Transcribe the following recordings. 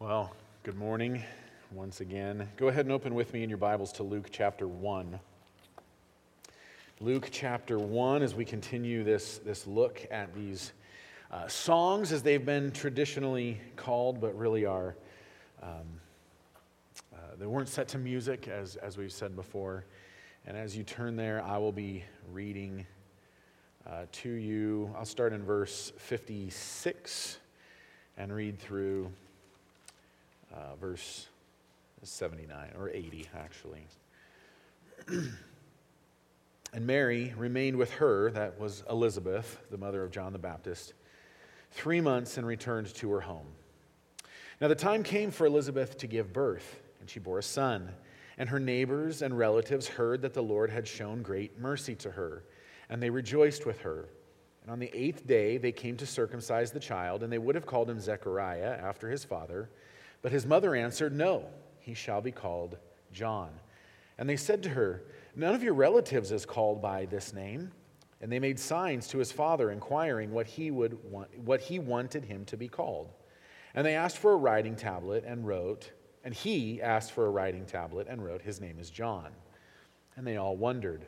Well, good morning once again. Go ahead and open with me in your Bibles to Luke chapter 1. Luke chapter 1, as we continue this, this look at these uh, songs as they've been traditionally called, but really are. Um, uh, they weren't set to music, as, as we've said before. And as you turn there, I will be reading uh, to you. I'll start in verse 56 and read through uh, verse 79, or 80, actually. and Mary remained with her, that was Elizabeth, the mother of John the Baptist, three months and returned to her home. Now the time came for Elizabeth to give birth, and she bore a son. And her neighbors and relatives heard that the Lord had shown great mercy to her, and they rejoiced with her. And on the eighth day they came to circumcise the child, and they would have called him Zechariah after his father. But his mother answered, No, he shall be called John. And they said to her, None of your relatives is called by this name. And they made signs to his father, inquiring what he, would want, what he wanted him to be called. And they asked for a writing tablet and wrote, and he asked for a writing tablet and wrote, His name is John. And they all wondered.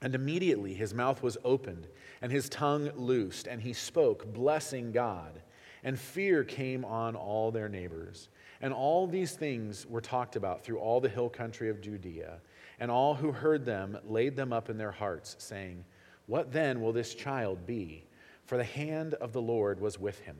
And immediately his mouth was opened, and his tongue loosed, and he spoke, blessing God and fear came on all their neighbors. And all these things were talked about through all the hill country of Judea. And all who heard them laid them up in their hearts, saying, What then will this child be? For the hand of the Lord was with him.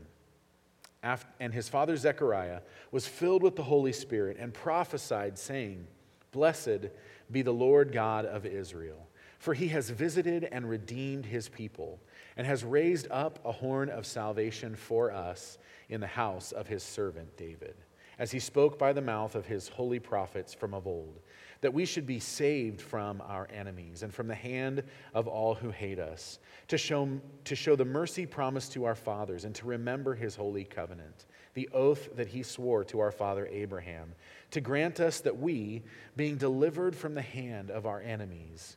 And his father Zechariah was filled with the Holy Spirit and prophesied, saying, Blessed be the Lord God of Israel, for he has visited and redeemed his people and has raised up a horn of salvation for us in the house of his servant David, as he spoke by the mouth of his holy prophets from of old, that we should be saved from our enemies and from the hand of all who hate us, to show, to show the mercy promised to our fathers, and to remember his holy covenant, the oath that he swore to our father Abraham, to grant us that we, being delivered from the hand of our enemies,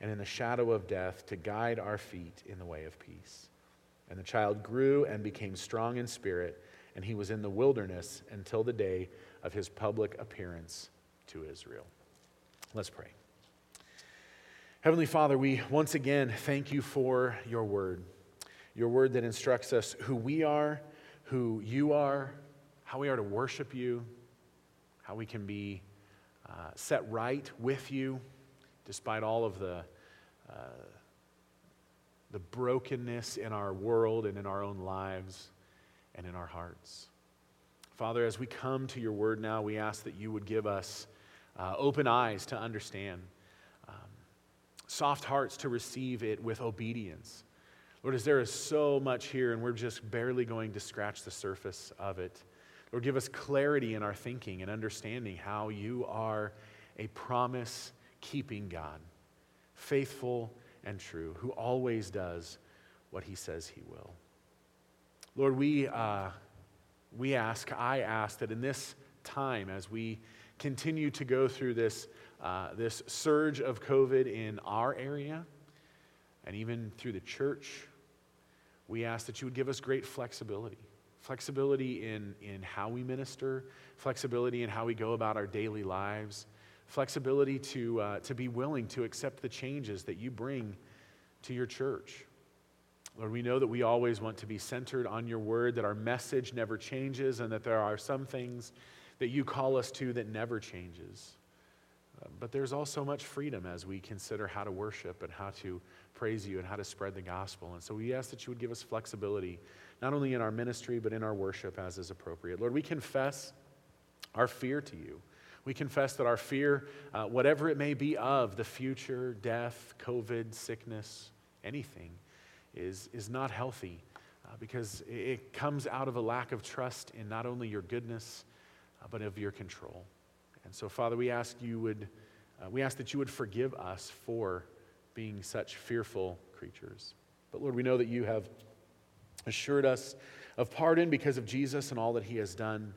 and in the shadow of death to guide our feet in the way of peace. And the child grew and became strong in spirit, and he was in the wilderness until the day of his public appearance to Israel. Let's pray. Heavenly Father, we once again thank you for your word, your word that instructs us who we are, who you are, how we are to worship you, how we can be uh, set right with you despite all of the, uh, the brokenness in our world and in our own lives and in our hearts. Father, as we come to your word now, we ask that you would give us uh, open eyes to understand, um, soft hearts to receive it with obedience. Lord, as there is so much here and we're just barely going to scratch the surface of it, Lord, give us clarity in our thinking and understanding how you are a promise keeping God, faithful and true, who always does what he says he will. Lord, we, uh, we ask, I ask that in this time, as we continue to go through this, uh, this surge of COVID in our area and even through the church, we ask that you would give us great flexibility. Flexibility in, in how we minister, flexibility in how we go about our daily lives, flexibility to, uh, to be willing to accept the changes that you bring to your church. Lord, we know that we always want to be centered on your word, that our message never changes, and that there are some things that you call us to that never changes. Uh, but there's also much freedom as we consider how to worship and how to praise you and how to spread the gospel. And so we ask that you would give us flexibility, not only in our ministry, but in our worship as is appropriate. Lord, we confess our fear to you. We confess that our fear, uh, whatever it may be of the future, death, COVID, sickness, anything, is, is not healthy uh, because it comes out of a lack of trust in not only your goodness, uh, but of your control. And so, Father, we ask you would, uh, we ask that you would forgive us for being such fearful creatures. But Lord, we know that you have assured us of pardon because of Jesus and all that he has done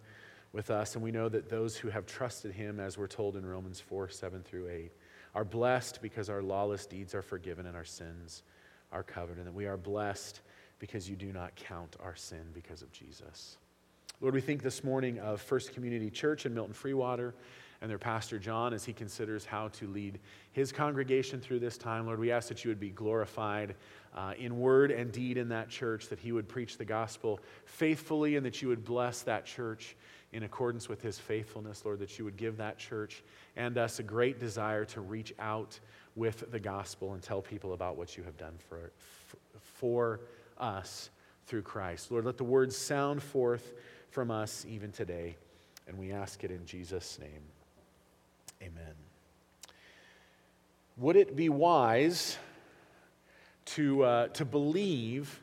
with us. And we know that those who have trusted him, as we're told in Romans 4 7 through 8, are blessed because our lawless deeds are forgiven and our sins are covered. And that we are blessed because you do not count our sin because of Jesus. Lord, we think this morning of First Community Church in Milton Freewater and their pastor John as he considers how to lead his congregation through this time. Lord, we ask that you would be glorified uh, in word and deed in that church, that he would preach the gospel faithfully, and that you would bless that church in accordance with his faithfulness. Lord, that you would give that church and us a great desire to reach out with the gospel and tell people about what you have done for, for us through Christ. Lord, let the words sound forth from us even today, and we ask it in Jesus' name. Amen. Would it be wise to, uh, to believe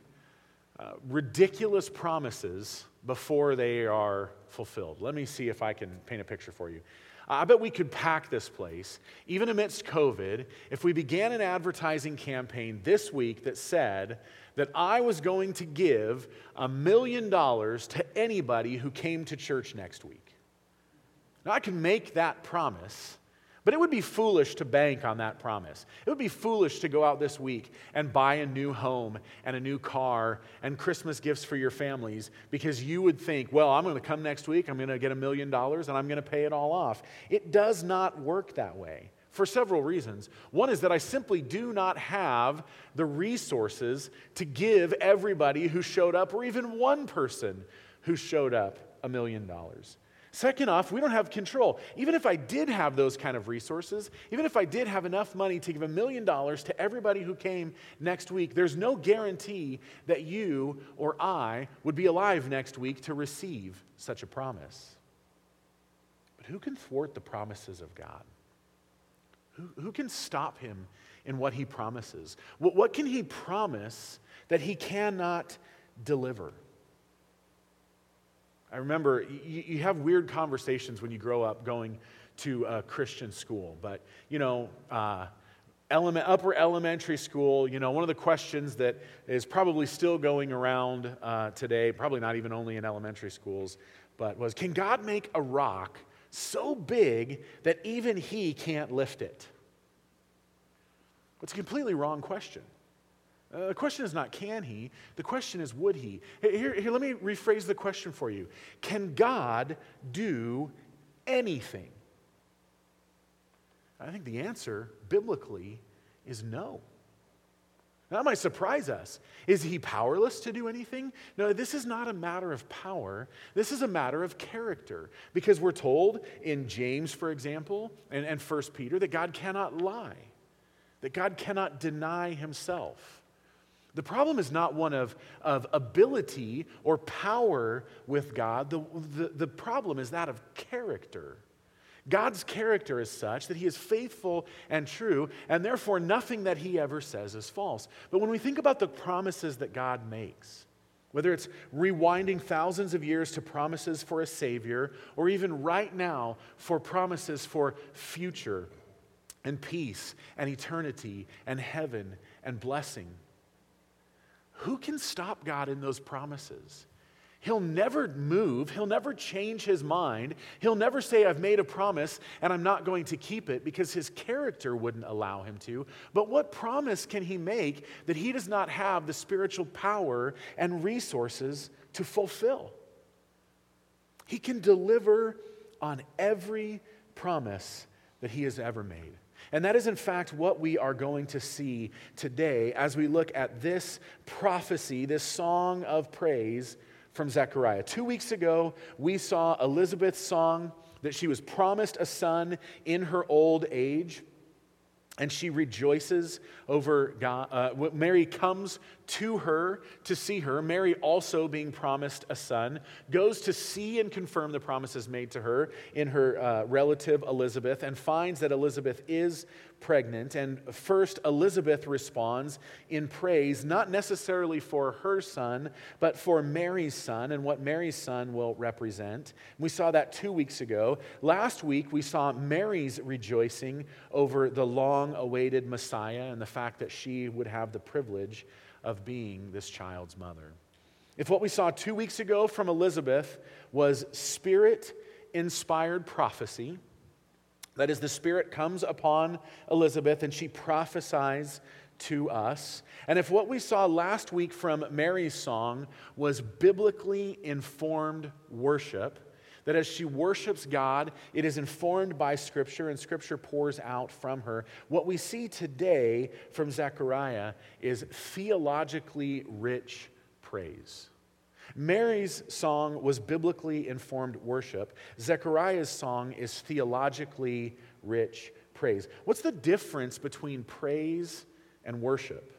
uh, ridiculous promises before they are fulfilled? Let me see if I can paint a picture for you. I bet we could pack this place, even amidst COVID, if we began an advertising campaign this week that said that I was going to give a million dollars to anybody who came to church next week. Now, I can make that promise, but it would be foolish to bank on that promise. It would be foolish to go out this week and buy a new home and a new car and Christmas gifts for your families because you would think, well, I'm going to come next week, I'm going to get a million dollars, and I'm going to pay it all off. It does not work that way for several reasons. One is that I simply do not have the resources to give everybody who showed up, or even one person who showed up, a million dollars. Second off, we don't have control. Even if I did have those kind of resources, even if I did have enough money to give a million dollars to everybody who came next week, there's no guarantee that you or I would be alive next week to receive such a promise. But who can thwart the promises of God? Who, who can stop him in what he promises? What, what can he promise that he cannot deliver? I remember you, you have weird conversations when you grow up going to a Christian school, but you know, uh, element, upper elementary school, you know, one of the questions that is probably still going around uh, today, probably not even only in elementary schools, but was can God make a rock so big that even He can't lift it? It's a completely wrong question. Uh, the question is not can he, the question is would he. Here, here, let me rephrase the question for you Can God do anything? I think the answer biblically is no. That might surprise us. Is he powerless to do anything? No, this is not a matter of power. This is a matter of character. Because we're told in James, for example, and, and 1 Peter, that God cannot lie, that God cannot deny himself. The problem is not one of, of ability or power with God. The, the, the problem is that of character. God's character is such that he is faithful and true, and therefore nothing that he ever says is false. But when we think about the promises that God makes, whether it's rewinding thousands of years to promises for a Savior, or even right now for promises for future and peace and eternity and heaven and blessing, who can stop God in those promises? He'll never move. He'll never change his mind. He'll never say, I've made a promise and I'm not going to keep it because his character wouldn't allow him to. But what promise can he make that he does not have the spiritual power and resources to fulfill? He can deliver on every promise that he has ever made. And that is, in fact, what we are going to see today as we look at this prophecy, this song of praise from Zechariah. Two weeks ago, we saw Elizabeth's song that she was promised a son in her old age. And she rejoices over God. Uh, Mary comes to her to see her, Mary also being promised a son, goes to see and confirm the promises made to her in her uh, relative Elizabeth and finds that Elizabeth is pregnant. And first, Elizabeth responds in praise, not necessarily for her son, but for Mary's son and what Mary's son will represent. We saw that two weeks ago. Last week, we saw Mary's rejoicing over the long awaited Messiah and the fact that she would have the privilege of being this child's mother. If what we saw two weeks ago from Elizabeth was spirit inspired prophecy, that is, the Spirit comes upon Elizabeth and she prophesies to us. And if what we saw last week from Mary's song was biblically informed worship, that as she worships God, it is informed by Scripture and Scripture pours out from her. What we see today from Zechariah is theologically rich praise. Mary's song was biblically informed worship. Zechariah's song is theologically rich praise. What's the difference between praise and worship?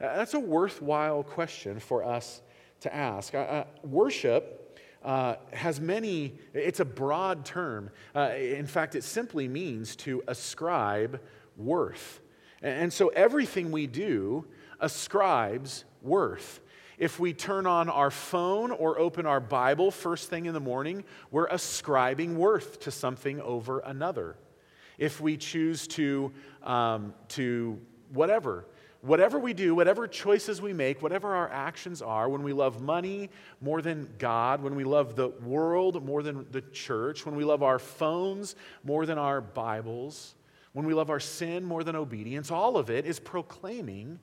Uh, that's a worthwhile question for us to ask. Uh, uh, worship uh, has many, it's a broad term. Uh, in fact, it simply means to ascribe worth. And so everything we do ascribes worth. If we turn on our phone or open our Bible first thing in the morning, we're ascribing worth to something over another. If we choose to, um, to whatever, whatever we do, whatever choices we make, whatever our actions are, when we love money more than God, when we love the world more than the church, when we love our phones more than our Bibles, when we love our sin more than obedience, all of it is proclaiming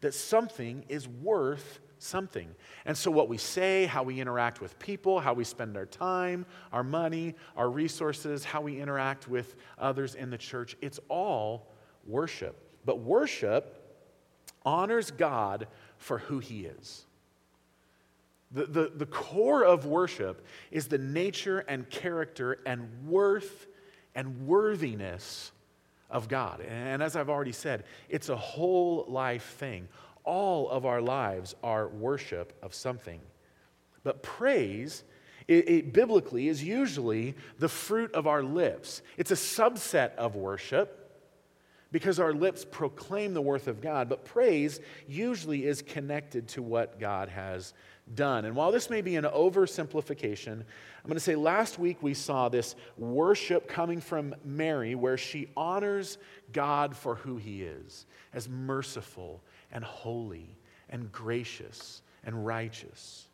that something is worth something. And so, what we say, how we interact with people, how we spend our time, our money, our resources, how we interact with others in the church, it's all worship. But worship honors God for who He is. The, the, the core of worship is the nature and character and worth and worthiness of God. And as I've already said, it's a whole life thing all of our lives are worship of something. But praise, it, it, biblically, is usually the fruit of our lips. It's a subset of worship because our lips proclaim the worth of God. But praise usually is connected to what God has done. And while this may be an oversimplification, I'm going to say last week we saw this worship coming from Mary where she honors God for who he is as merciful and holy and gracious and righteous.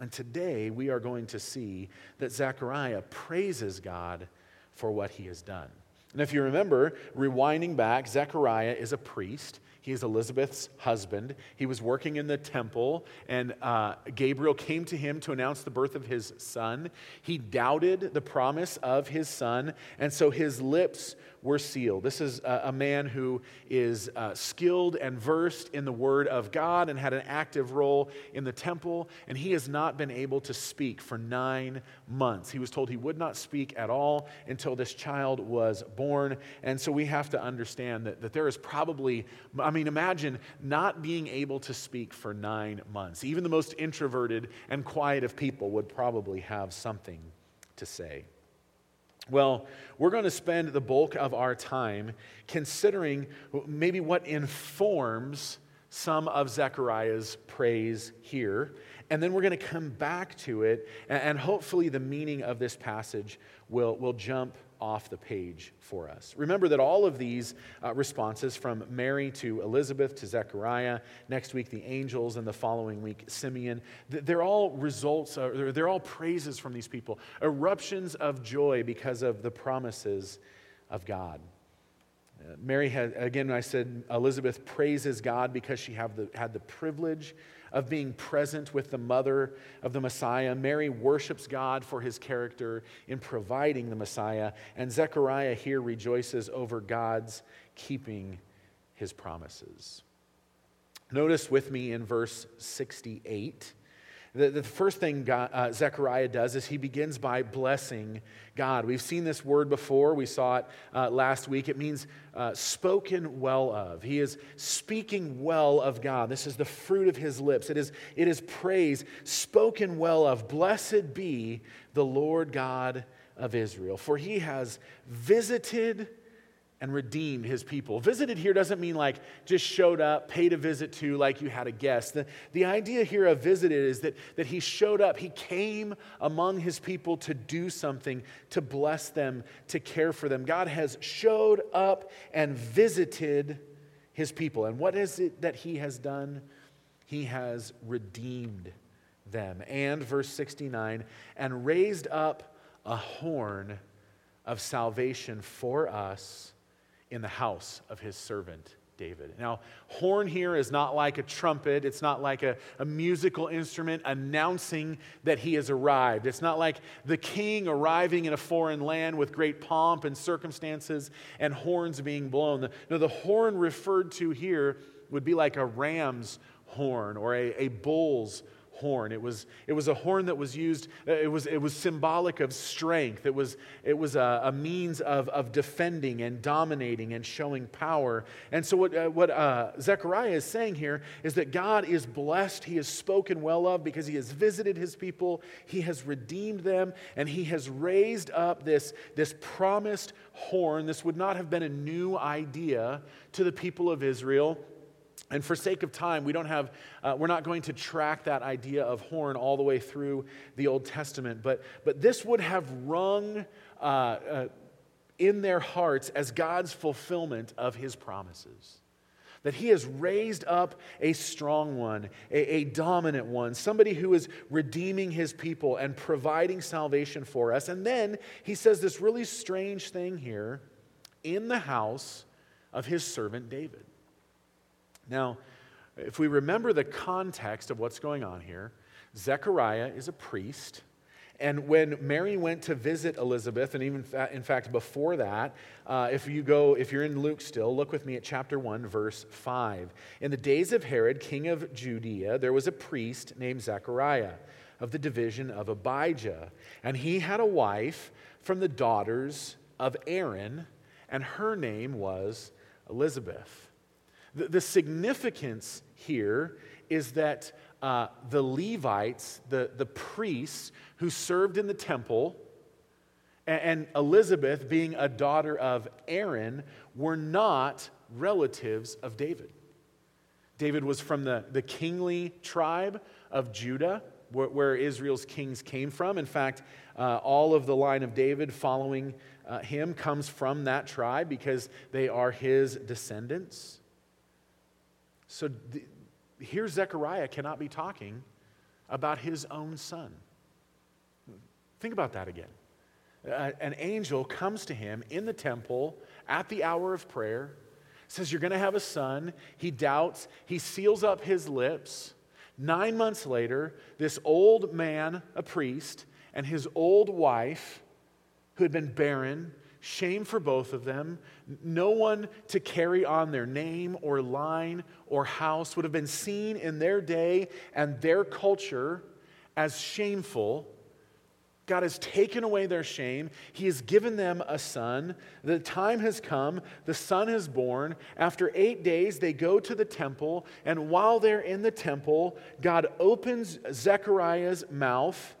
And today we are going to see that Zechariah praises God for what he has done. And if you remember, rewinding back, Zechariah is a priest. He is Elizabeth's husband. He was working in the temple, and uh, Gabriel came to him to announce the birth of his son. He doubted the promise of his son, and so his lips were sealed. This is a, a man who is uh, skilled and versed in the word of God and had an active role in the temple, and he has not been able to speak for nine months. He was told he would not speak at all until this child was born. And so we have to understand that, that there is probably, I mean, imagine not being able to speak for nine months. Even the most introverted and quiet of people would probably have something to say. Well, we're going to spend the bulk of our time considering maybe what informs some of Zechariah's praise here. And then we're going to come back to it, and hopefully the meaning of this passage will, will jump off the page for us. Remember that all of these uh, responses, from Mary to Elizabeth to Zechariah, next week the angels, and the following week Simeon, they're all results, they're all praises from these people, eruptions of joy because of the promises of God. Uh, Mary had, again, I said Elizabeth praises God because she have the, had the privilege of being present with the mother of the Messiah. Mary worships God for his character in providing the Messiah. And Zechariah here rejoices over God's keeping his promises. Notice with me in verse 68 the, the first thing God, uh, Zechariah does is he begins by blessing God. We've seen this word before. We saw it uh, last week. It means uh, spoken well of. He is speaking well of God. This is the fruit of his lips. It is, it is praise spoken well of. Blessed be the Lord God of Israel, for he has visited and redeemed his people. Visited here doesn't mean like just showed up, paid a visit to, like you had a guest. The, the idea here of visited is that, that he showed up, he came among his people to do something, to bless them, to care for them. God has showed up and visited his people. And what is it that he has done? He has redeemed them. And, verse 69, and raised up a horn of salvation for us in the house of his servant David. Now, horn here is not like a trumpet. It's not like a, a, musical instrument announcing that he has arrived. It's not like the king arriving in a foreign land with great pomp and circumstances and horns being blown. No, the horn referred to here would be like a ram's horn or a, a bull's horn. It was, it was a horn that was used, uh, it was, it was symbolic of strength. It was, it was a, a means of, of defending and dominating and showing power. And so, what, uh, what uh, Zechariah is saying here is that God is blessed. He is spoken well of because he has visited his people, he has redeemed them, and he has raised up this, this promised horn. This would not have been a new idea to the people of Israel. And for sake of time, we don't have, uh, we're not going to track that idea of horn all the way through the Old Testament, but, but this would have rung uh, uh, in their hearts as God's fulfillment of his promises. That he has raised up a strong one, a, a dominant one, somebody who is redeeming his people and providing salvation for us. And then he says this really strange thing here in the house of his servant David. Now, if we remember the context of what's going on here, Zechariah is a priest. And when Mary went to visit Elizabeth, and even in fact before that, uh, if you go, if you're in Luke still, look with me at chapter 1, verse 5. In the days of Herod, king of Judea, there was a priest named Zechariah of the division of Abijah. And he had a wife from the daughters of Aaron, and her name was Elizabeth. The, the significance here is that uh, the Levites, the, the priests who served in the temple, and, and Elizabeth, being a daughter of Aaron, were not relatives of David. David was from the, the kingly tribe of Judah, where, where Israel's kings came from. In fact, uh, all of the line of David following uh, him comes from that tribe because they are his descendants. So here, Zechariah cannot be talking about his own son. Think about that again. Uh, an angel comes to him in the temple at the hour of prayer, says, You're going to have a son. He doubts, he seals up his lips. Nine months later, this old man, a priest, and his old wife, who had been barren, shame for both of them. No one to carry on their name or line or house would have been seen in their day and their culture as shameful. God has taken away their shame. He has given them a son. The time has come. The son is born. After eight days, they go to the temple. And while they're in the temple, God opens Zechariah's mouth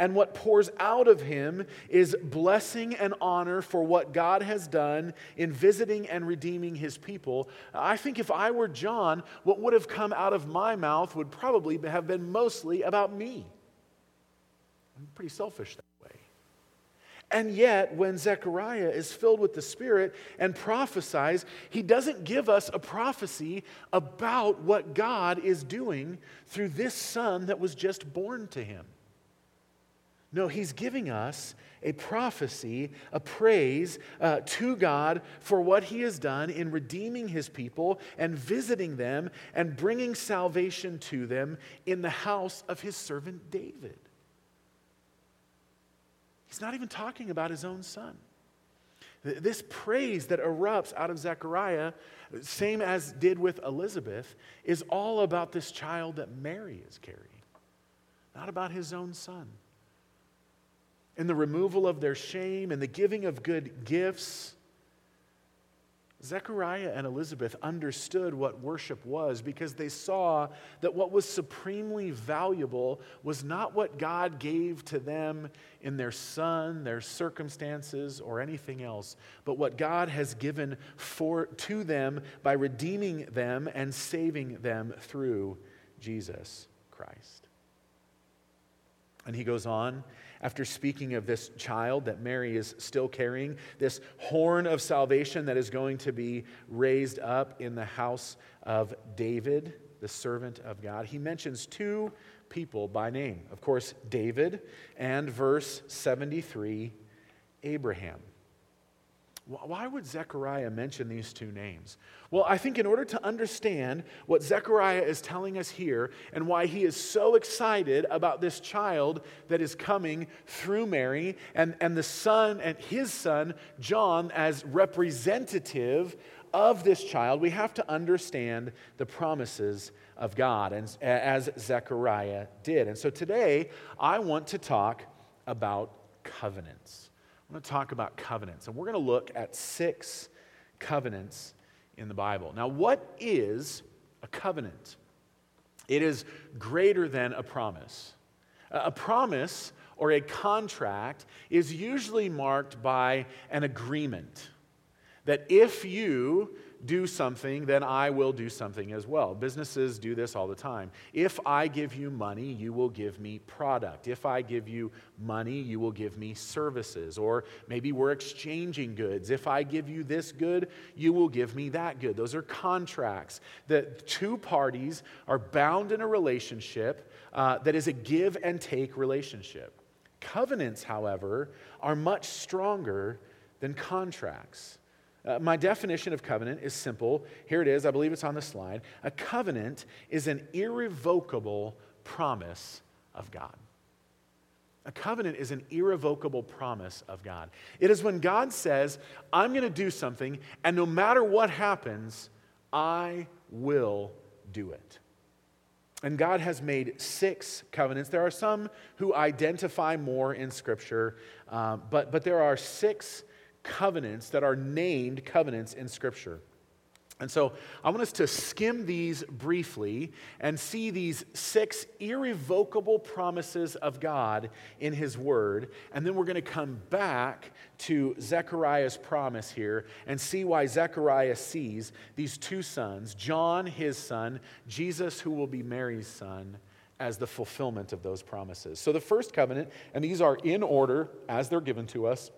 and what pours out of him is blessing and honor for what God has done in visiting and redeeming his people. I think if I were John, what would have come out of my mouth would probably have been mostly about me. I'm pretty selfish that way. And yet, when Zechariah is filled with the Spirit and prophesies, he doesn't give us a prophecy about what God is doing through this son that was just born to him. No, he's giving us a prophecy, a praise uh, to God for what he has done in redeeming his people and visiting them and bringing salvation to them in the house of his servant David. He's not even talking about his own son. This praise that erupts out of Zechariah, same as did with Elizabeth, is all about this child that Mary is carrying. not about his own son. In the removal of their shame and the giving of good gifts, Zechariah and Elizabeth understood what worship was because they saw that what was supremely valuable was not what God gave to them in their son, their circumstances, or anything else, but what God has given for, to them by redeeming them and saving them through Jesus Christ. And he goes on after speaking of this child that Mary is still carrying, this horn of salvation that is going to be raised up in the house of David, the servant of God, he mentions two people by name. Of course, David, and verse 73, Abraham. Why would Zechariah mention these two names? Well, I think in order to understand what Zechariah is telling us here and why he is so excited about this child that is coming through Mary and, and the son and his son, John, as representative of this child, we have to understand the promises of God, and, as Zechariah did. And so today, I want to talk about covenants. I want to talk about covenants, and we're going to look at six covenants in the Bible. Now, what is a covenant? It is greater than a promise. A promise or a contract is usually marked by an agreement that if you do something, then I will do something as well. Businesses do this all the time. If I give you money, you will give me product. If I give you money, you will give me services. Or maybe we're exchanging goods. If I give you this good, you will give me that good. Those are contracts that two parties are bound in a relationship uh, that is a give and take relationship. Covenants, however, are much stronger than contracts. Uh, my definition of covenant is simple. Here it is. I believe it's on the slide. A covenant is an irrevocable promise of God. A covenant is an irrevocable promise of God. It is when God says, I'm going to do something, and no matter what happens, I will do it. And God has made six covenants. There are some who identify more in Scripture, uh, but, but there are six covenants that are named covenants in Scripture. And so I want us to skim these briefly and see these six irrevocable promises of God in His Word. And then we're going to come back to Zechariah's promise here and see why Zechariah sees these two sons, John, his son, Jesus, who will be Mary's son, as the fulfillment of those promises. So the first covenant, and these are in order as they're given to us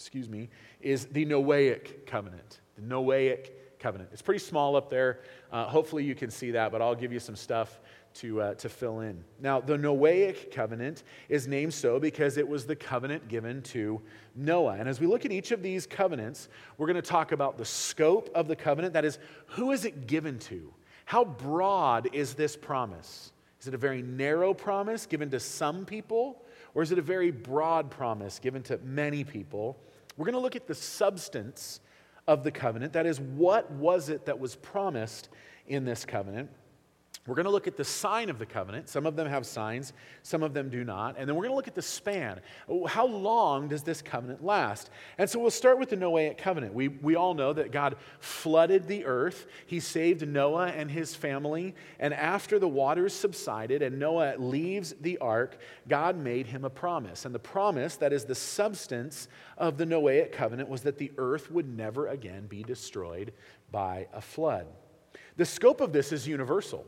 excuse me, is the Noahic covenant. The Noahic covenant. It's pretty small up there. Uh, hopefully you can see that, but I'll give you some stuff to, uh, to fill in. Now, the Noahic covenant is named so because it was the covenant given to Noah. And as we look at each of these covenants, we're going to talk about the scope of the covenant. That is, who is it given to? How broad is this promise? Is it a very narrow promise given to some people? Or is it a very broad promise given to many people? We're going to look at the substance of the covenant. That is, what was it that was promised in this covenant? We're going to look at the sign of the covenant. Some of them have signs, some of them do not. And then we're going to look at the span. Oh, how long does this covenant last? And so we'll start with the Noahic covenant. We, we all know that God flooded the earth, He saved Noah and his family. And after the waters subsided and Noah leaves the ark, God made him a promise. And the promise, that is the substance of the Noahic covenant, was that the earth would never again be destroyed by a flood. The scope of this is universal.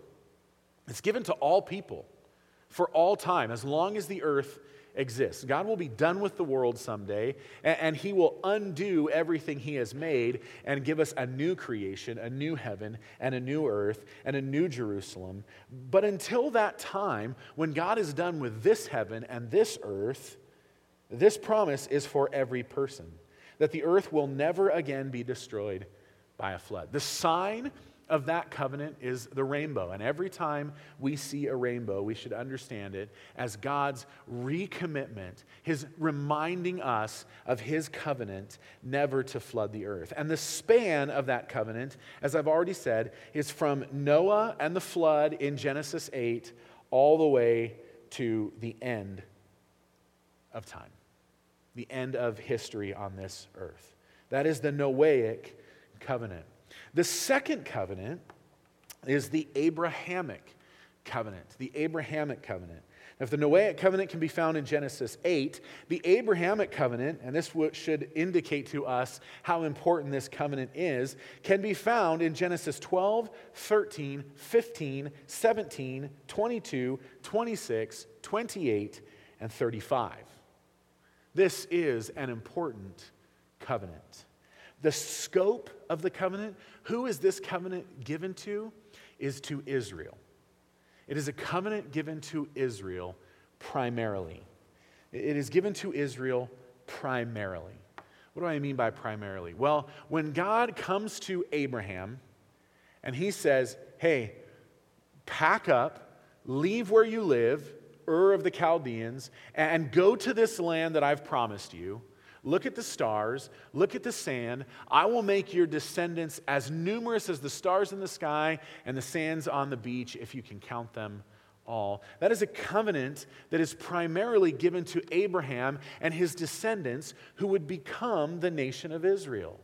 It's given to all people for all time, as long as the earth exists. God will be done with the world someday, and, He will undo everything He has made and give us a new creation, a new heaven, and a new earth, and a new Jerusalem. But until that time, when God is done with this heaven and this earth, this promise is for every person that the earth will never again be destroyed by a flood. The sign of that covenant is the rainbow. And every time we see a rainbow, we should understand it as God's recommitment, His reminding us of His covenant never to flood the earth. And the span of that covenant, as I've already said, is from Noah and the flood in Genesis 8 all the way to the end of time, the end of history on this earth. That is the Noahic covenant. The second covenant is the Abrahamic covenant. The Abrahamic covenant. If the Noahic covenant can be found in Genesis 8, the Abrahamic covenant, and this should indicate to us how important this covenant is, can be found in Genesis 12, 13, 15, 17, 22, 26, 28, and 35. This is an important covenant. The scope of the covenant, who is this covenant given to? Is to Israel. It is a covenant given to Israel primarily. It is given to Israel primarily. What do I mean by primarily? Well, when God comes to Abraham and he says, Hey, pack up, leave where you live, Ur of the Chaldeans, and go to this land that I've promised you. Look at the stars, look at the sand. I will make your descendants as numerous as the stars in the sky and the sands on the beach, if you can count them all. That is a covenant that is primarily given to Abraham and his descendants who would become the nation of Israel.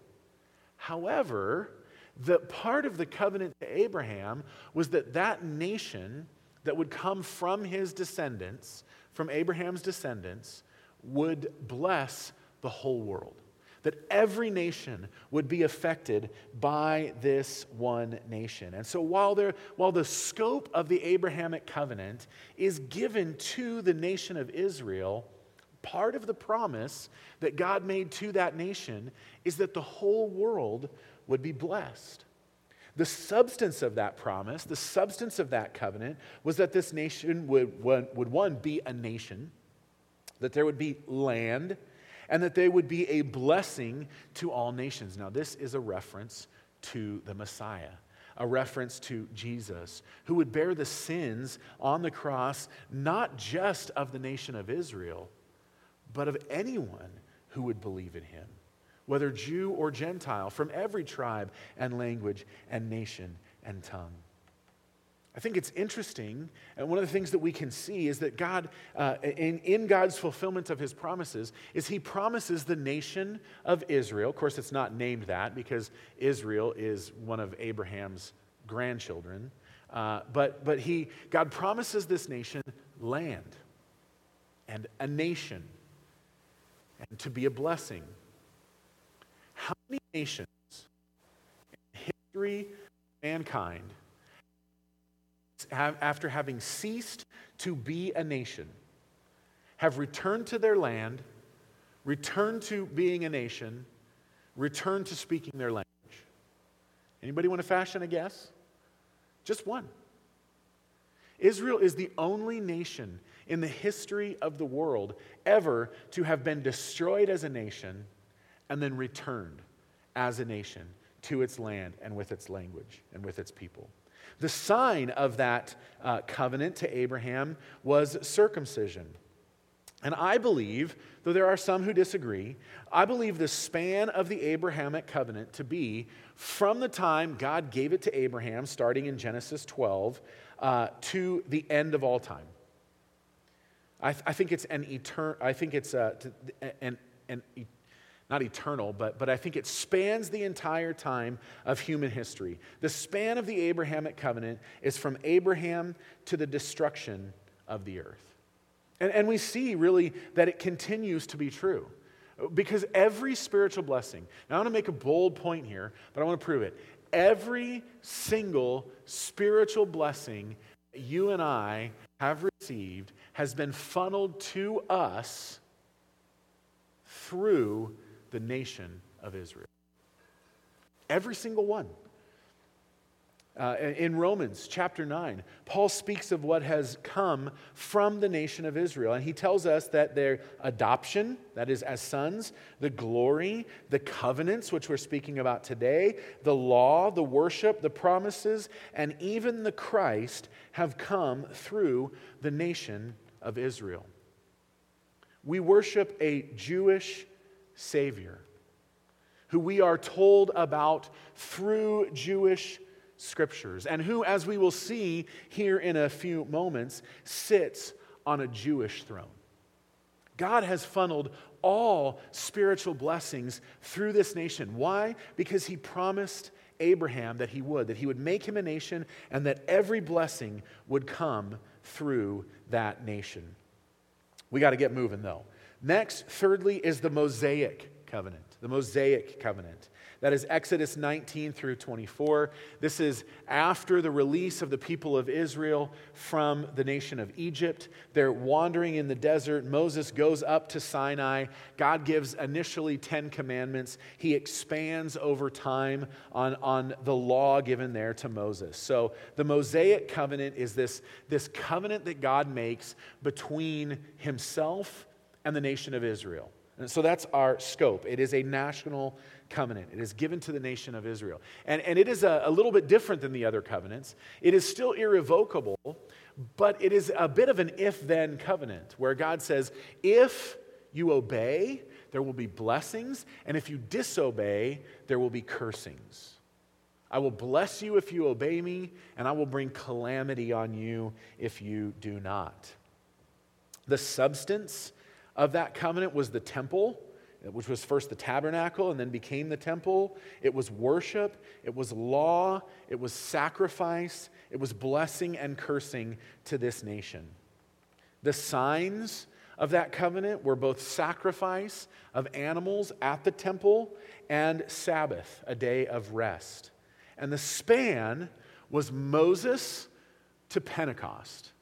However, the part of the covenant to Abraham was that that nation that would come from his descendants, from Abraham's descendants, would bless the whole world. That every nation would be affected by this one nation. And so, while, there, while the scope of the Abrahamic covenant is given to the nation of Israel, part of the promise that God made to that nation is that the whole world would be blessed. The substance of that promise, the substance of that covenant, was that this nation would, would, would one, be a nation, that there would be land, and that they would be a blessing to all nations. Now, this is a reference to the Messiah, a reference to Jesus, who would bear the sins on the cross, not just of the nation of Israel, but of anyone who would believe in him, whether Jew or Gentile, from every tribe and language and nation and tongue. I think it's interesting, and one of the things that we can see is that God, uh, in, in God's fulfillment of his promises, is he promises the nation of Israel. Of course, it's not named that because Israel is one of Abraham's grandchildren. Uh, but but he, God promises this nation land and a nation and to be a blessing. How many nations in history, mankind, after having ceased to be a nation, have returned to their land, returned to being a nation, returned to speaking their language. Anybody want to fashion a guess? Just one. Israel is the only nation in the history of the world ever to have been destroyed as a nation and then returned as a nation to its land and with its language and with its people. The sign of that uh, covenant to Abraham was circumcision. And I believe, though there are some who disagree, I believe the span of the Abrahamic covenant to be from the time God gave it to Abraham, starting in Genesis 12, uh, to the end of all time. I, th- I think it's an eternal. I think it's uh, an, an, an not eternal, but, but I think it spans the entire time of human history. The span of the Abrahamic covenant is from Abraham to the destruction of the earth. And, and we see really that it continues to be true. Because every spiritual blessing, now I want to make a bold point here, but I want to prove it. Every single spiritual blessing that you and I have received has been funneled to us through the nation of Israel. Every single one. Uh, in Romans chapter 9, Paul speaks of what has come from the nation of Israel. And he tells us that their adoption, that is, as sons, the glory, the covenants, which we're speaking about today, the law, the worship, the promises, and even the Christ have come through the nation of Israel. We worship a Jewish Savior, who we are told about through Jewish scriptures, and who, as we will see here in a few moments, sits on a Jewish throne. God has funneled all spiritual blessings through this nation. Why? Because he promised Abraham that he would, that he would make him a nation and that every blessing would come through that nation. We got to get moving though. Next, thirdly, is the Mosaic covenant. The Mosaic covenant. That is Exodus 19 through 24. This is after the release of the people of Israel from the nation of Egypt. They're wandering in the desert. Moses goes up to Sinai. God gives initially 10 commandments. He expands over time on, on the law given there to Moses. So the Mosaic covenant is this, this covenant that God makes between himself and the nation of Israel. And so that's our scope. It is a national covenant. It is given to the nation of Israel. And, and it is a, a little bit different than the other covenants. It is still irrevocable, but it is a bit of an if then covenant where God says, if you obey, there will be blessings, and if you disobey, there will be cursings. I will bless you if you obey me, and I will bring calamity on you if you do not. The substance of that covenant was the temple which was first the tabernacle and then became the temple. It was worship, it was law, it was sacrifice, it was blessing and cursing to this nation. The signs of that covenant were both sacrifice of animals at the temple and Sabbath, a day of rest. And the span was Moses to Pentecost.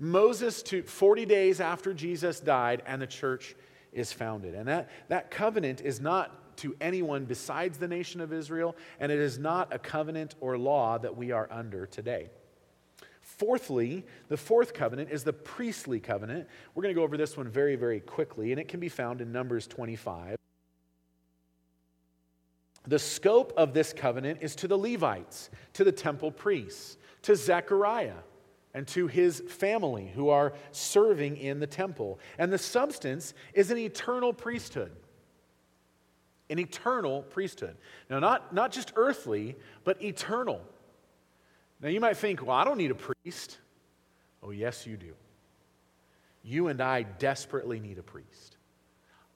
Moses to 40 days after Jesus died, and the church is founded. And that, that covenant is not to anyone besides the nation of Israel, and it is not a covenant or law that we are under today. Fourthly, the fourth covenant is the priestly covenant. We're going to go over this one very, very quickly, and it can be found in Numbers 25. The scope of this covenant is to the Levites, to the temple priests, to Zechariah, and to his family who are serving in the temple. And the substance is an eternal priesthood. An eternal priesthood. Now, not, not just earthly, but eternal. Now, you might think, well, I don't need a priest. Oh, yes, you do. You and I desperately need a priest.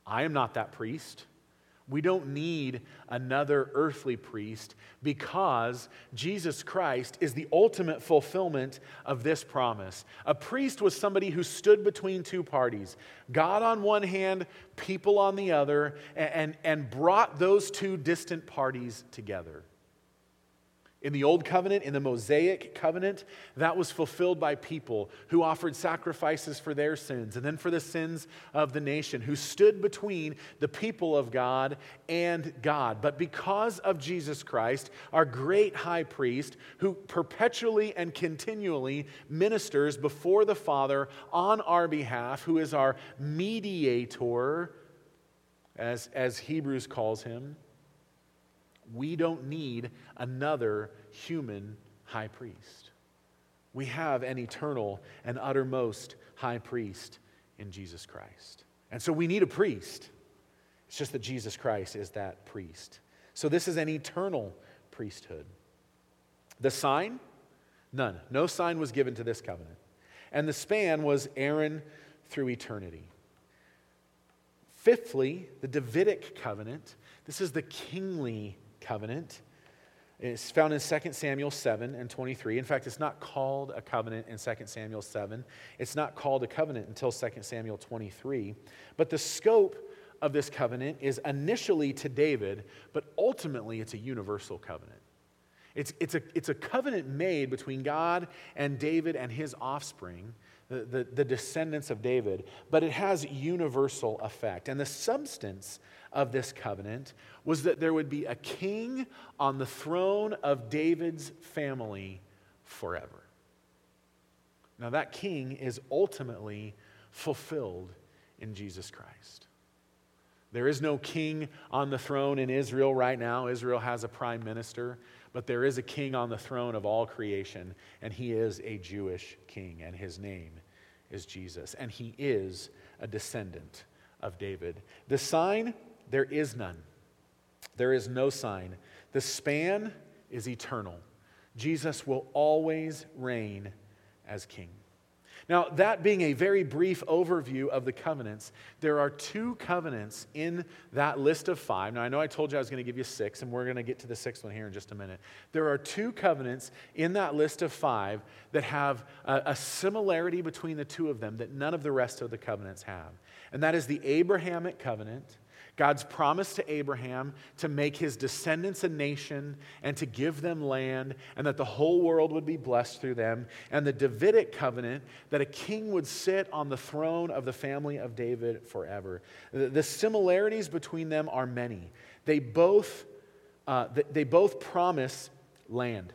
I am not that priest. We don't need another earthly priest because Jesus Christ is the ultimate fulfillment of this promise. A priest was somebody who stood between two parties God on one hand, people on the other, and, and brought those two distant parties together. In the Old Covenant, in the Mosaic Covenant, that was fulfilled by people who offered sacrifices for their sins and then for the sins of the nation, who stood between the people of God and God. But because of Jesus Christ, our great high priest, who perpetually and continually ministers before the Father on our behalf, who is our mediator, as, as Hebrews calls him, we don't need another human high priest. We have an eternal and uttermost high priest in Jesus Christ. And so we need a priest. It's just that Jesus Christ is that priest. So this is an eternal priesthood. The sign? None. No sign was given to this covenant. And the span was Aaron through eternity. Fifthly, the Davidic covenant. This is the kingly covenant. It's found in 2 Samuel 7 and 23. In fact, it's not called a covenant in 2 Samuel 7. It's not called a covenant until 2 Samuel 23. But the scope of this covenant is initially to David, but ultimately it's a universal covenant. It's, it's, a, it's a covenant made between God and David and his offspring, the, the, the descendants of David, but it has universal effect. And the substance of this covenant was that there would be a king on the throne of David's family forever. Now, that king is ultimately fulfilled in Jesus Christ. There is no king on the throne in Israel right now. Israel has a prime minister, but there is a king on the throne of all creation, and he is a Jewish king, and his name is Jesus, and he is a descendant of David. The sign there is none. There is no sign. The span is eternal. Jesus will always reign as king. Now, that being a very brief overview of the covenants, there are two covenants in that list of five. Now, I know I told you I was going to give you six, and we're going to get to the sixth one here in just a minute. There are two covenants in that list of five that have a, a similarity between the two of them that none of the rest of the covenants have. And that is the Abrahamic covenant God's promise to Abraham to make his descendants a nation and to give them land, and that the whole world would be blessed through them, and the Davidic covenant that a king would sit on the throne of the family of David forever. The similarities between them are many. They both, uh, they both promise land,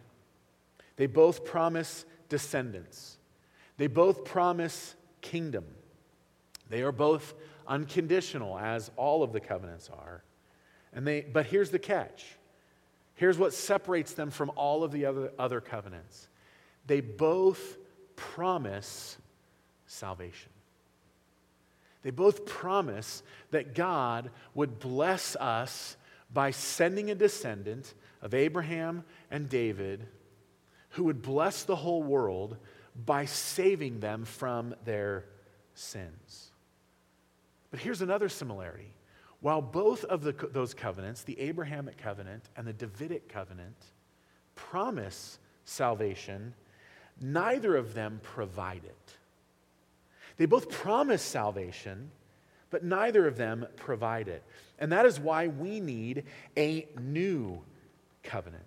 they both promise descendants, they both promise kingdom. They are both unconditional, as all of the covenants are. And they, but here's the catch. Here's what separates them from all of the other, other covenants. They both promise salvation. They both promise that God would bless us by sending a descendant of Abraham and David who would bless the whole world by saving them from their sins. But here's another similarity. While both of the, those covenants, the Abrahamic covenant and the Davidic covenant, promise salvation, neither of them provide it. They both promise salvation, but neither of them provide it. And that is why we need a new covenant.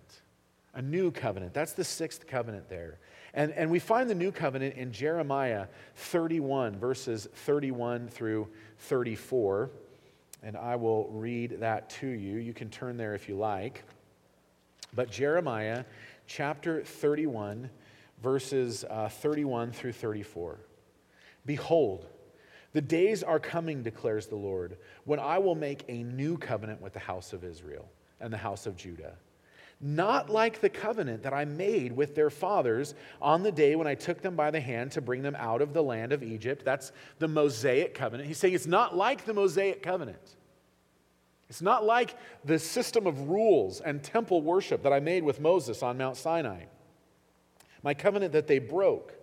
A new covenant. That's the sixth covenant there. And, and we find the new covenant in Jeremiah 31, verses 31 through 34. And I will read that to you. You can turn there if you like. But Jeremiah chapter 31, verses uh, 31 through 34. Behold, the days are coming, declares the Lord, when I will make a new covenant with the house of Israel and the house of Judah not like the covenant that I made with their fathers on the day when I took them by the hand to bring them out of the land of Egypt. That's the Mosaic covenant. He's saying it's not like the Mosaic covenant. It's not like the system of rules and temple worship that I made with Moses on Mount Sinai. My covenant that they broke,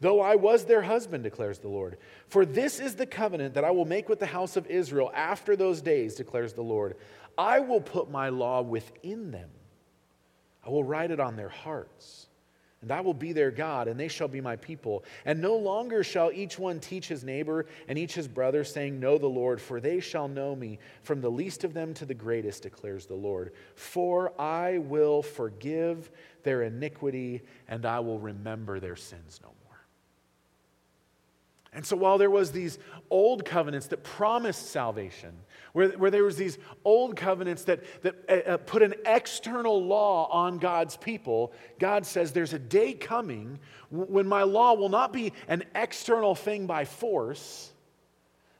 though I was their husband, declares the Lord. For this is the covenant that I will make with the house of Israel after those days, declares the Lord. I will put my law within them I will write it on their hearts. And I will be their God, and they shall be my people. And no longer shall each one teach his neighbor and each his brother, saying, Know the Lord, for they shall know me, from the least of them to the greatest, declares the Lord. For I will forgive their iniquity, and I will remember their sins no more. And so while there was these old covenants that promised salvation, where, where there was these old covenants that, that uh, uh, put an external law on God's people, God says there's a day coming when my law will not be an external thing by force,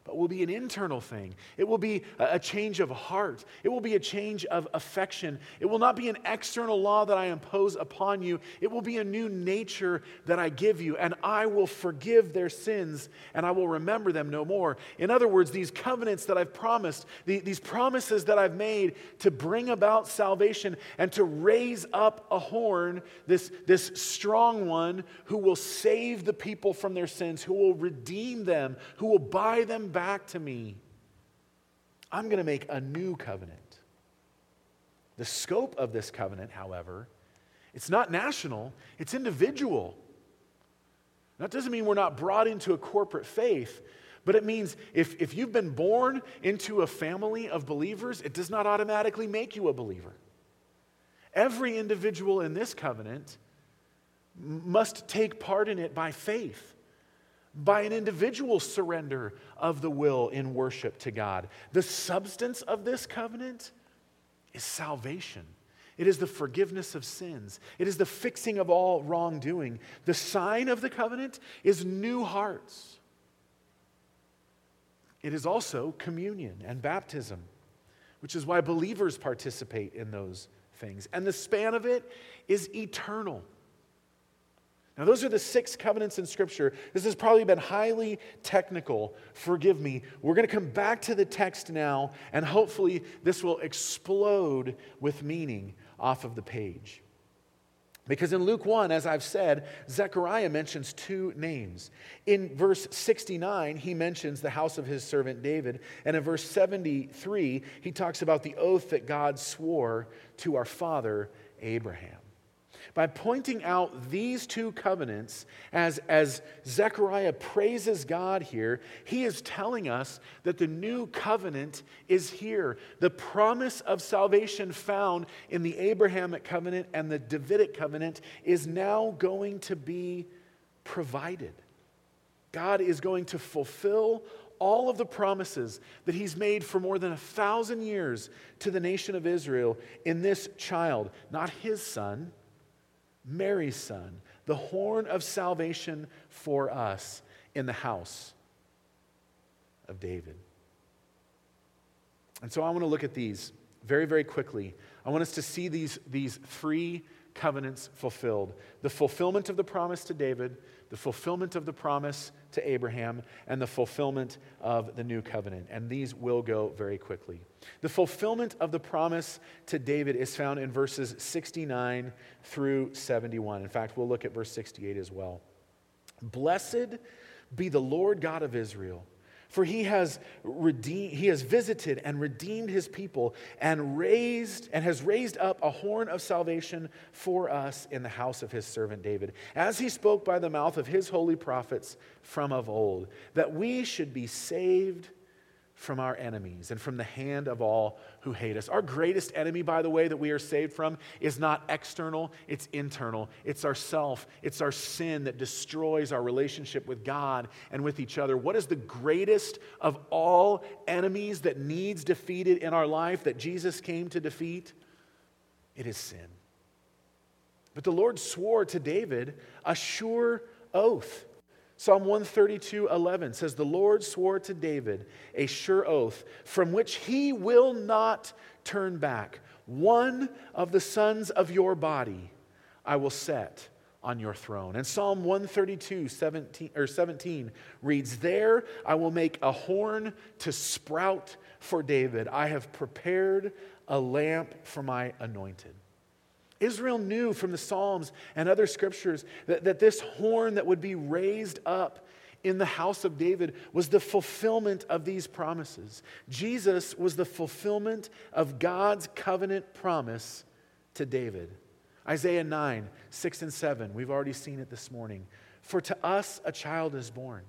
but will be an internal thing. It will be a change of heart. It will be a change of affection. It will not be an external law that I impose upon you. It will be a new nature that I give you, and I will forgive their sins and I will remember them no more. In other words, these covenants that I've promised, these promises that I've made to bring about salvation and to raise up a horn, this, this strong one who will save the people from their sins, who will redeem them, who will buy them back back to me, I'm going to make a new covenant. The scope of this covenant, however, it's not national, it's individual. That doesn't mean we're not brought into a corporate faith, but it means if, if you've been born into a family of believers, it does not automatically make you a believer. Every individual in this covenant must take part in it by faith by an individual surrender of the will in worship to God. The substance of this covenant is salvation. It is the forgiveness of sins. It is the fixing of all wrongdoing. The sign of the covenant is new hearts. It is also communion and baptism, which is why believers participate in those things. And the span of it is eternal. Now, those are the six covenants in Scripture. This has probably been highly technical. Forgive me. We're going to come back to the text now, and hopefully, this will explode with meaning off of the page. Because in Luke 1, as I've said, Zechariah mentions two names. In verse 69, he mentions the house of his servant David. And in verse 73, he talks about the oath that God swore to our father Abraham by pointing out these two covenants as, as Zechariah praises God here, he is telling us that the new covenant is here. The promise of salvation found in the Abrahamic covenant and the Davidic covenant is now going to be provided. God is going to fulfill all of the promises that he's made for more than a thousand years to the nation of Israel in this child, not his son Mary's son, the horn of salvation for us in the house of David. And so I want to look at these very, very quickly. I want us to see these, these three covenants fulfilled the fulfillment of the promise to David, the fulfillment of the promise to Abraham, and the fulfillment of the new covenant. And these will go very quickly. The fulfillment of the promise to David is found in verses 69 through 71. In fact, we'll look at verse 68 as well. Blessed be the Lord God of Israel for he has redeemed, he has visited and redeemed his people and raised and has raised up a horn of salvation for us in the house of his servant David, as he spoke by the mouth of his holy prophets from of old, that we should be saved from our enemies and from the hand of all who hate us. Our greatest enemy, by the way, that we are saved from is not external, it's internal. It's ourself, it's our sin that destroys our relationship with God and with each other. What is the greatest of all enemies that needs defeated in our life that Jesus came to defeat? It is sin. But the Lord swore to David a sure oath. Psalm 132 11 says, The Lord swore to David a sure oath from which he will not turn back. One of the sons of your body I will set on your throne. And Psalm 132 17, or 17 reads, There I will make a horn to sprout for David. I have prepared a lamp for my anointed. Israel knew from the Psalms and other scriptures that, that this horn that would be raised up in the house of David was the fulfillment of these promises. Jesus was the fulfillment of God's covenant promise to David. Isaiah 9, 6 and 7, we've already seen it this morning. For to us a child is born,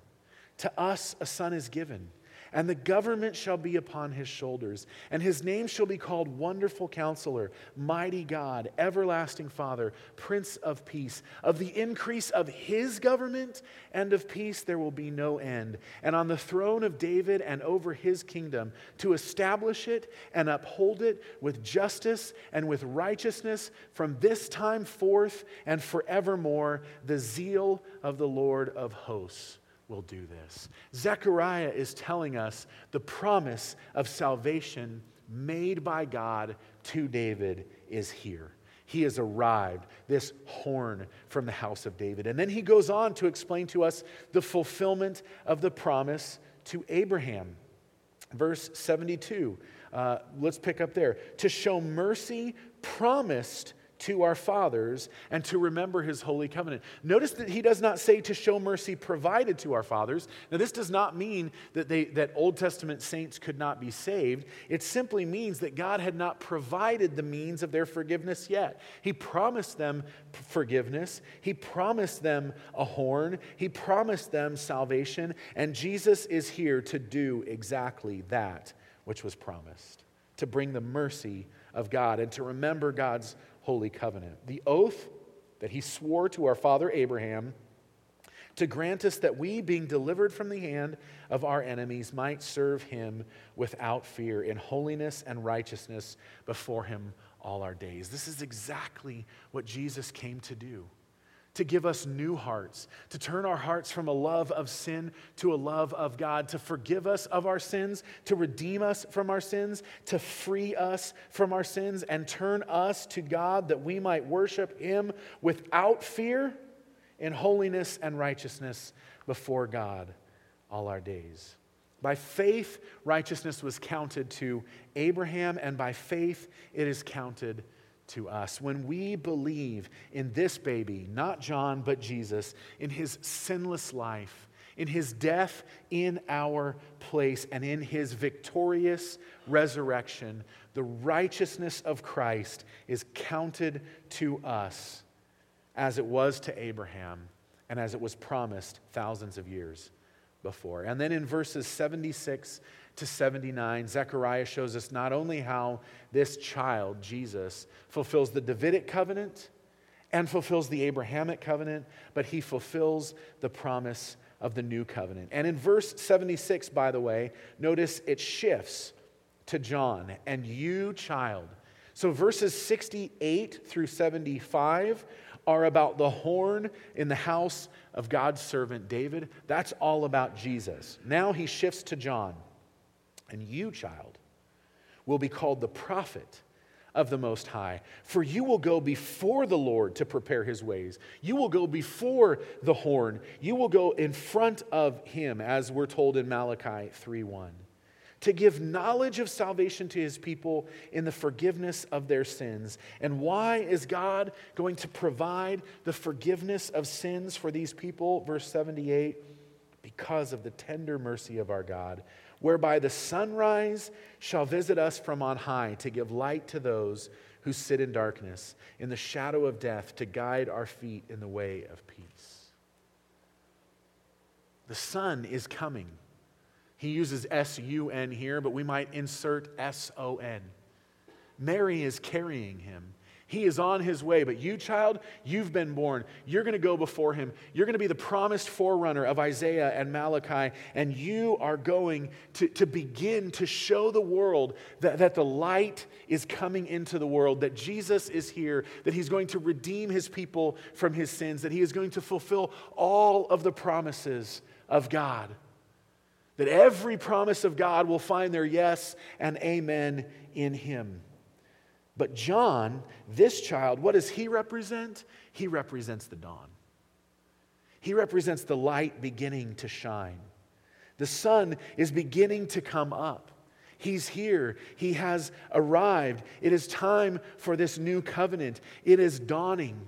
to us a son is given and the government shall be upon his shoulders, and his name shall be called Wonderful Counselor, Mighty God, Everlasting Father, Prince of Peace. Of the increase of his government and of peace there will be no end. And on the throne of David and over his kingdom, to establish it and uphold it with justice and with righteousness from this time forth and forevermore, the zeal of the Lord of hosts will do this. Zechariah is telling us the promise of salvation made by God to David is here. He has arrived, this horn from the house of David. And then he goes on to explain to us the fulfillment of the promise to Abraham. Verse 72, uh, let's pick up there. To show mercy promised to our fathers and to remember his holy covenant. Notice that he does not say to show mercy provided to our fathers. Now, this does not mean that, they, that Old Testament saints could not be saved. It simply means that God had not provided the means of their forgiveness yet. He promised them forgiveness, He promised them a horn, He promised them salvation, and Jesus is here to do exactly that which was promised to bring the mercy of God and to remember God's holy covenant. The oath that he swore to our father Abraham to grant us that we, being delivered from the hand of our enemies, might serve him without fear in holiness and righteousness before him all our days. This is exactly what Jesus came to do to give us new hearts, to turn our hearts from a love of sin to a love of God, to forgive us of our sins, to redeem us from our sins, to free us from our sins, and turn us to God that we might worship Him without fear in holiness and righteousness before God all our days. By faith, righteousness was counted to Abraham, and by faith, it is counted to us. When we believe in this baby, not John, but Jesus, in his sinless life, in his death in our place, and in his victorious resurrection, the righteousness of Christ is counted to us as it was to Abraham and as it was promised thousands of years before. And then in verses 76 to 79, Zechariah shows us not only how this child, Jesus, fulfills the Davidic covenant and fulfills the Abrahamic covenant, but he fulfills the promise of the new covenant. And in verse 76, by the way, notice it shifts to John and you, child. So verses 68 through 75 are about the horn in the house of God's servant David. That's all about Jesus. Now he shifts to John. And you, child, will be called the prophet of the Most High, for you will go before the Lord to prepare his ways. You will go before the horn. You will go in front of him, as we're told in Malachi 3:1, to give knowledge of salvation to his people in the forgiveness of their sins. And why is God going to provide the forgiveness of sins for these people? Verse 78 because of the tender mercy of our God whereby the sunrise shall visit us from on high to give light to those who sit in darkness, in the shadow of death, to guide our feet in the way of peace. The sun is coming. He uses S U N here, but we might insert S O N. Mary is carrying him. He is on his way, but you, child, you've been born. You're going to go before him. You're going to be the promised forerunner of Isaiah and Malachi, and you are going to, to begin to show the world that, that the light is coming into the world, that Jesus is here, that he's going to redeem his people from his sins, that he is going to fulfill all of the promises of God. That every promise of God will find their yes and amen in him. But John, this child, what does he represent? He represents the dawn. He represents the light beginning to shine. The sun is beginning to come up. He's here. He has arrived. It is time for this new covenant. It is dawning.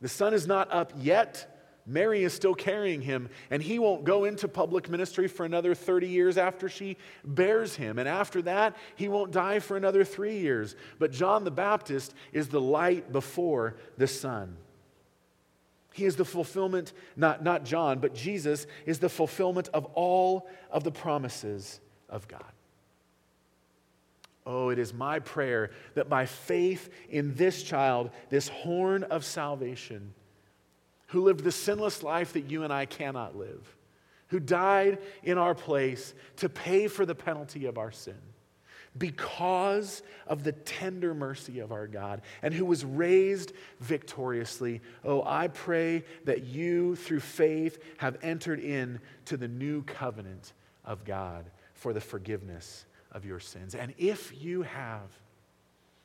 The sun is not up yet, Mary is still carrying him, and he won't go into public ministry for another 30 years after she bears him. And after that, he won't die for another three years. But John the Baptist is the light before the sun. He is the fulfillment, not, not John, but Jesus is the fulfillment of all of the promises of God. Oh, it is my prayer that by faith in this child, this horn of salvation, who lived the sinless life that you and I cannot live, who died in our place to pay for the penalty of our sin because of the tender mercy of our God, and who was raised victoriously. Oh, I pray that you, through faith, have entered into the new covenant of God for the forgiveness of your sins. And if you have,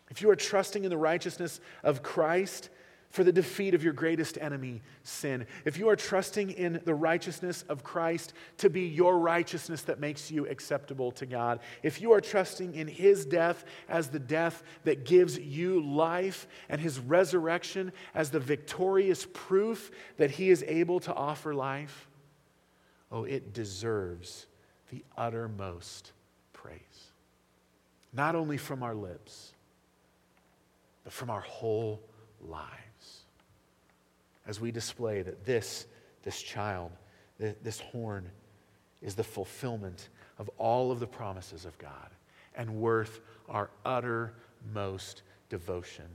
if you are trusting in the righteousness of Christ, for the defeat of your greatest enemy, sin. If you are trusting in the righteousness of Christ to be your righteousness that makes you acceptable to God, if you are trusting in his death as the death that gives you life and his resurrection as the victorious proof that he is able to offer life, oh, it deserves the uttermost praise. Not only from our lips, but from our whole lives as we display that this, this child, this horn, is the fulfillment of all of the promises of God and worth our uttermost devotion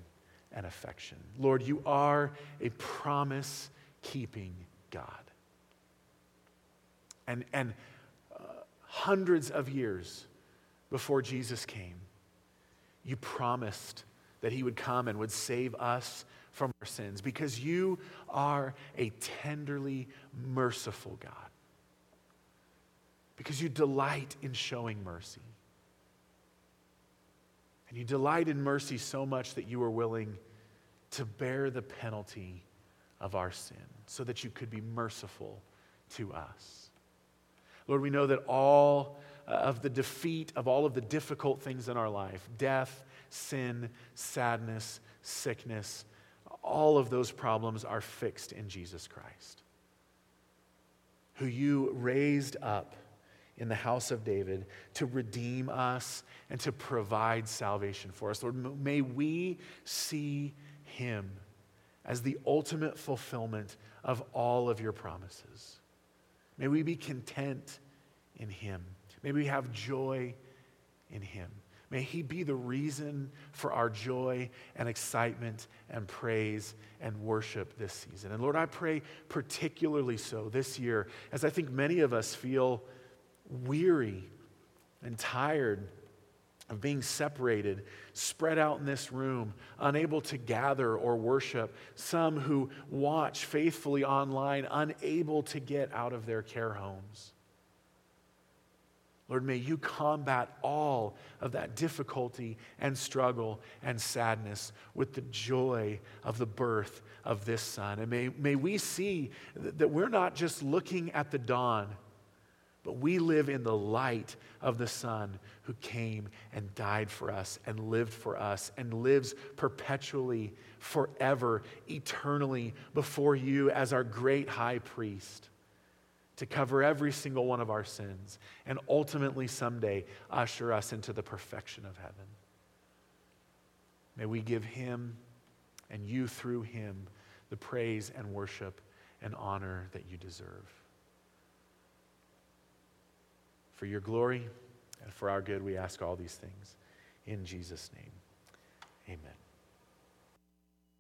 and affection. Lord, you are a promise keeping God. And, and uh, hundreds of years before Jesus came, you promised that he would come and would save us from our sins because you are a tenderly merciful God. Because you delight in showing mercy. And you delight in mercy so much that you are willing to bear the penalty of our sin so that you could be merciful to us. Lord, we know that all uh, of the defeat of all of the difficult things in our life death, sin, sadness, sickness. All of those problems are fixed in Jesus Christ, who you raised up in the house of David to redeem us and to provide salvation for us. Lord, may we see him as the ultimate fulfillment of all of your promises. May we be content in him. May we have joy in him. May he be the reason for our joy and excitement and praise and worship this season. And Lord, I pray particularly so this year, as I think many of us feel weary and tired of being separated, spread out in this room, unable to gather or worship, some who watch faithfully online, unable to get out of their care homes. Lord, may you combat all of that difficulty and struggle and sadness with the joy of the birth of this Son. And may, may we see that we're not just looking at the dawn but we live in the light of the Son who came and died for us and lived for us and lives perpetually, forever, eternally before you as our great high priest to cover every single one of our sins and ultimately someday usher us into the perfection of heaven. May we give him and you through him the praise and worship and honor that you deserve. For your glory and for our good, we ask all these things. In Jesus' name, amen.